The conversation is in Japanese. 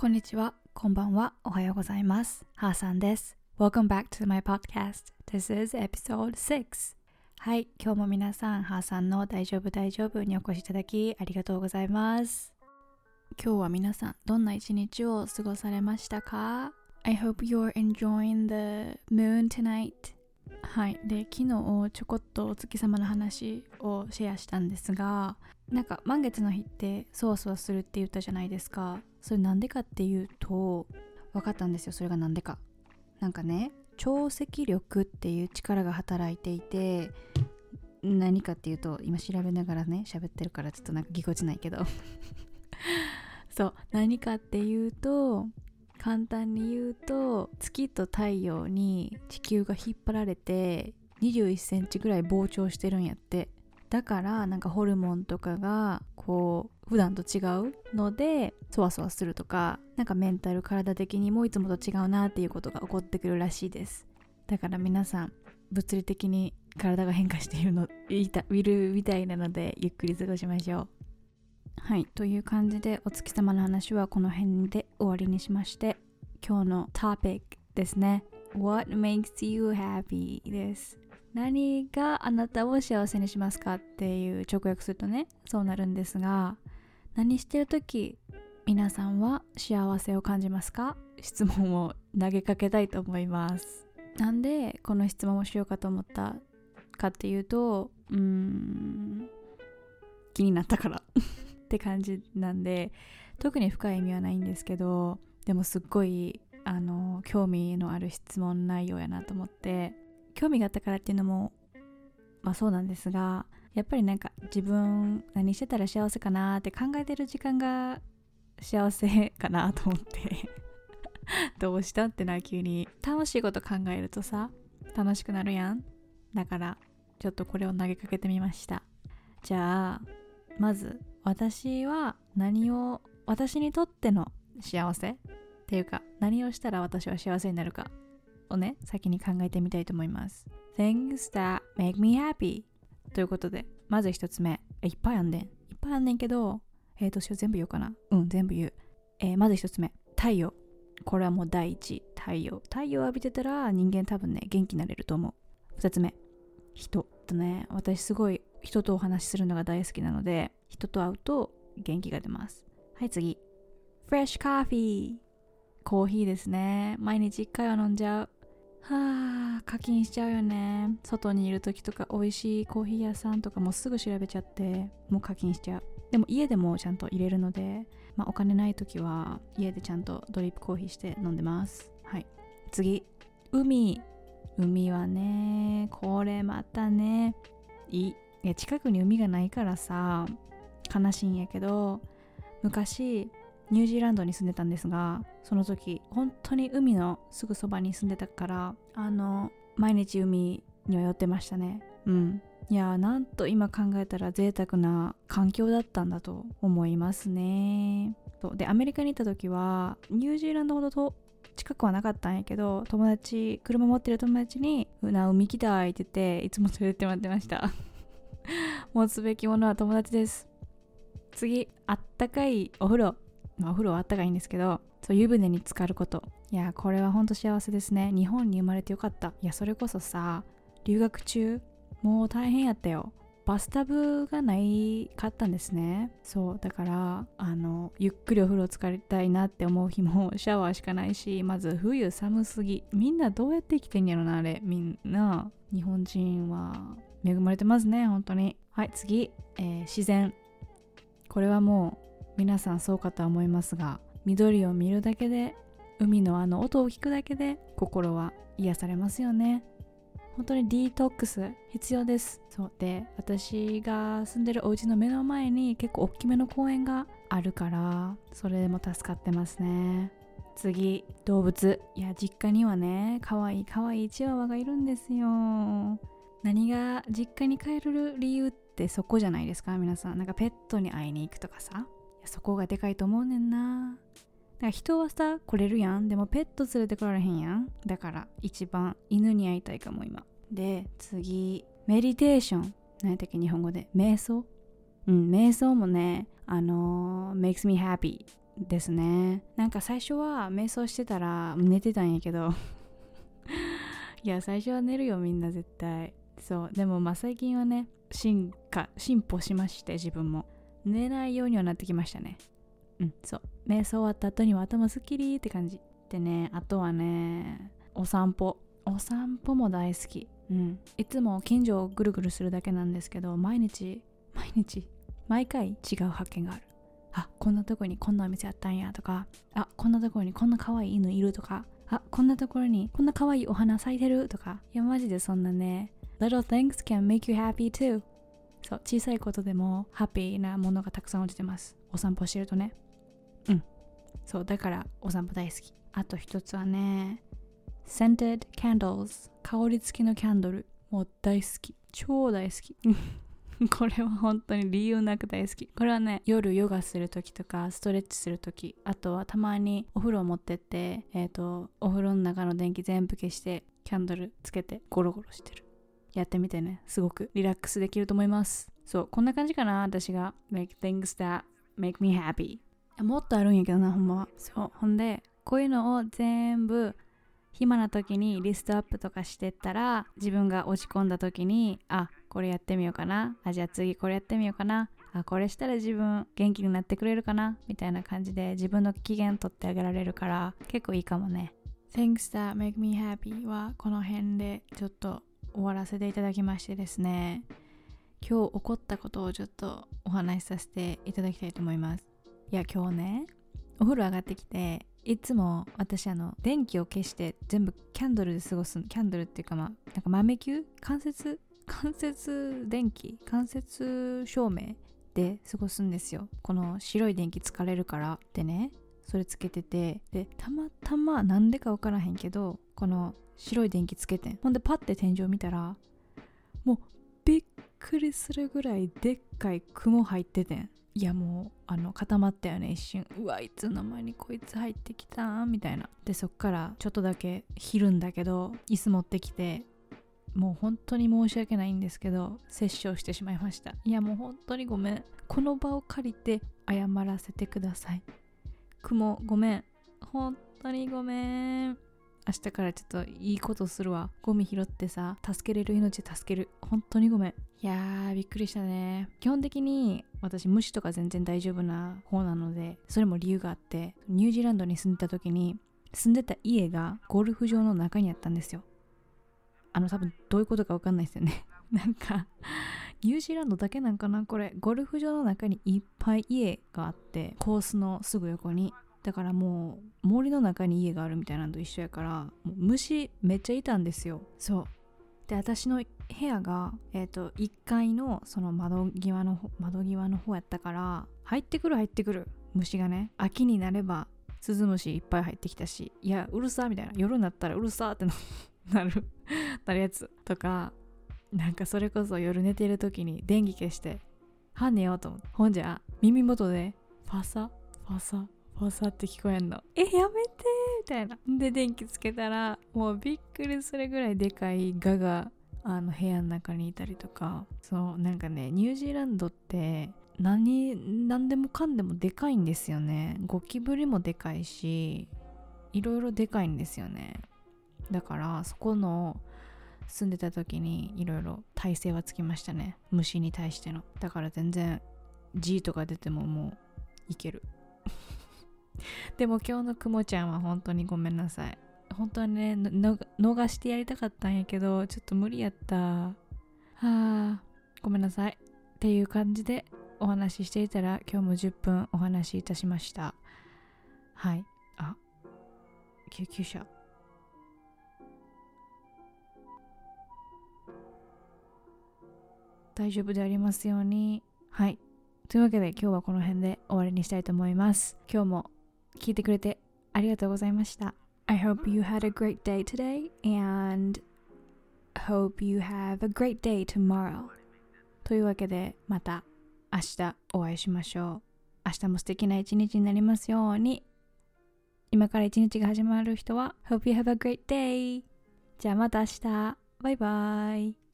こんにちは、こんばんは、おはようございます。ハーさんです。Welcome back to my podcast. This is episode 6. はい、今日も皆さん、ハーさんの大丈夫大丈夫にお越しいただきありがとうございます。今日は皆さん、どんな一日を過ごされましたか ?I hope you're enjoying the moon tonight. はい、で昨日ちょこっとお月様の話をシェアしたんですがなんか満月の日ってそわそわするって言ったじゃないですか。それなんでかっていうと分かったんですよ。それがなんでか。なんかね潮汐力っていう力が働いていて何かっていうと今調べながらね喋ってるからちょっとなんかぎこちないけど。そう。何かっていうと簡単に言うと月と太陽に地球が引っ張られて21センチぐらい膨張してるんやって。だからなんかホルモンとかがこう普段と違うのでそわそわするとかなんかメンタル体的にもいつもと違うなっていうことが起こってくるらしいです。だから皆さん物理的に体が変化しているのいたいるみたいなのでゆっくり過ごしましょう。はいという感じでお月様の話はこの辺で終わりにしまして今日のトピックですね。What makes you happy? です。何があなたを幸せにしますかっていう直訳するとねそうなるんですが何してる時皆さんは幸せを感じますか？質問を投げかけたいと思います。なんでこの質問をしようかと思ったかっていうとうーん気になったから。って感じなんで特に深い意味はないんですけどでもすっごいあの興味のある質問内容やなと思って興味があったからっていうのもまあそうなんですがやっぱりなんか自分何してたら幸せかなって考えてる時間が幸せかなと思って どうしたってな急に。楽しいこと考えるとさ楽しくなるやん。だからちょっとこれを投げかけてみました。じゃあまず私は何を私にとっての幸せっていうか何をしたら私は幸せになるかをね先に考えてみたいと思います。Things that make me happy ということでまず一つ目。いっぱいあんねん。いっぱいあんねんけどえー、どうしよう全部言おうかな。うん全部言う、えー、まず一つ目。太陽。これはもう第一。太陽。太陽浴びてたら人間多分ね元気になれると思う。二つ目。人。とね私すごい人とお話しするのが大好きなので人と会うと元気が出ます。はい次。フレッシュカーフィーコーヒーですね。毎日1回は飲んじゃう。はあ課金しちゃうよね。外にいる時とか美味しいコーヒー屋さんとかもすぐ調べちゃってもう課金しちゃう。でも家でもちゃんと入れるので、まあ、お金ない時は家でちゃんとドリップコーヒーして飲んでます。はい。次。海。海はねこれまたねいいや近くに海がないからさ悲しいんやけど昔ニュージーランドに住んでたんですがその時本当に海のすぐそばに住んでたからあの毎日海には寄ってましたね。うん。いやなんと今考えたら贅沢な環境だったんだと思いますね。そうでアメリカに行った時はニュージーランドほどと近くはなかったんやけど友達車持ってる友達に「な海行きたい」って言っていつも連れてってもらってました。持つべきものは友達です。次あったかいお風呂。まあ、お風呂はあったかいんですけどそう湯船に浸かること。いやこれはほんと幸せですね。日本に生まれてよかった。いやそれこそさ留学中もう大変やったよ。バスタブがないかったんですね。そうだからあのゆっくりお風呂浸かりたいなって思う日も シャワーしかないしまず冬寒すぎ。みんなどうやって生きてんやろなあれ。みんな日本人は。恵まれてますね本当に。はい次、えー自然。これはもう皆さんそうかとは思いますが緑を見るだけで海のあの音を聞くだけで心は癒されますよね。本当にディートックス必要です。そうで私が住んでるお家の目の前に結構大きめの公園があるからそれでも助かってますね。次動物。いや実家にはねかわいいかわいいチワワがいるんですよ。何が実家に帰る理由ってそこじゃないですか？皆さん。なんかペットに会いに行くとかさ。そこがでかいと思うねんな。だから人はさ来れるやん。でもペット連れてこられへんやん。だから一番犬に会いたいかも今。で次メディテーション何やったっけ日本語で。瞑想。うん瞑想もねあのー makes me happy ですね。なんか最初は瞑想してたら寝てたんやけど。いや最初は寝るよみんな絶対。そうでもまあ最近はね進化進歩しまして自分も。寝ないようにはなってきましたね。うんそう。瞑想終わった後には頭すっきりって感じでねあとはねお散歩。お散歩も大好き。うん。いつも近所をぐるぐるするだけなんですけど毎日毎日毎回違う発見がある。あこんなとこにこんなお店あったんやとかあこんなところにこんな可愛い犬いるとかあこんなところにこんな可愛いお花咲いてるとか。いやマジでそんなね little things can make you happy too. そう小さいことでもハッピーなものがたくさん落ちてます。お散歩してるとね。うん。そうだからお散歩大好き。あと一つはね scented candles 香り付きのキャンドル。もう大好き。超大好き。これは本当に理由なく大好き。これはね夜ヨガする時とかストレッチする時あとはたまにお風呂持ってってえっ、ー、とお風呂の中の電気全部消してキャンドルつけてゴロゴロしてる。やってみてね。すごくリラックスできると思います。そうこんな感じかな私が。Make things that make me happy. もっとあるんやけどなほんまは。そうほんでこういうのを全部暇な時にリストアップとかしてったら自分が落ち込んだ時にあこれやってみようかな。あじゃあ次これやってみようかな。あこれしたら自分元気になってくれるかな。みたいな感じで自分の機嫌取ってあげられるから結構いいかもね。Things that make me happy はこの辺でちょっと終わらせていただきましてですね今日起こったことをちょっとお話しさせていただきたいと思います。いや今日ねお風呂上がってきていつも私あの電気を消して全部キャンドルで過ごすキャンドルっていうかまあなんか豆球？関節？間接電気？間接照明で過ごすんですよ。この白い電気疲れるからでね。それつけててでたまたまなんでか分からへんけどこの白い電気つけてん。ほんでパッて天井見たらもうびっくりするぐらいでっかい雲入っててん。いやもうあの固まったよね一瞬。うわいつの間にこいつ入ってきたみたいな。でそっからちょっとだけひるんだけど椅子持ってきてもう本当に申し訳ないんですけど殺生してしまいました。いやもう本当にごめん。この場を借りて謝らせてください。雲ごめん。本当にごめん。明日からちょっといいことするわ。ゴミ拾ってさ助けれる命助ける。本当にごめん。いやーびっくりしたね。基本的に私虫とか全然大丈夫な方なのでそれも理由があってニュージーランドに住んでた時に住んでた家がゴルフ場の中にあったんですよ。あの多分どういうことか分かんないですよね。なんかニュージーランドだけなんかな？これ。ゴルフ場の中にいっぱい家があってコースのすぐ横に。だからもう森の中に家があるみたいなのと一緒やから虫めっちゃいたんですよ。そう。で私の部屋が、えーと、1階のその窓際の窓際の方やったから入ってくる入ってくる。虫がね秋になればスズムシいっぱい入ってきたしいやうるさみたいな。夜になったらうるさってなる なるやつとかなんかそれこそ夜寝てる時に電気消しては寝ようと思ってほんじゃ耳元でファサファサファサって聞こえんの。えやめてみたいな。で電気つけたらもうびっくりするぐらいでかいガがあの部屋の中にいたりとか。そうなんかねニュージーランドって何何でもかんでもでかいんですよね。ゴキブリもでかいしいろいろでかいんですよね。だからそこの住んでた時にいろいろ体勢はつきましたね。虫に対しての。だから全然 G とか出てももういける。でも今日のくもちゃんは本当にごめんなさい。本当はね逃してやりたかったんやけどちょっと無理やった。はあごめんなさい。っていう感じでお話ししていたら今日も10分お話しいたしました。はい。あ救急車。大丈夫でありますように。はい。というわけで今日はこの辺で終わりにしたいと思います。今日も聞いてくれてありがとうございました。I hope you had a great day today and hope you have a great day tomorrow. というわけでまた明日お会いしましょう。明日も素敵な一日になりますように。今から一日が始まる人は Hope you have a great day! じゃあまた明日バイバイ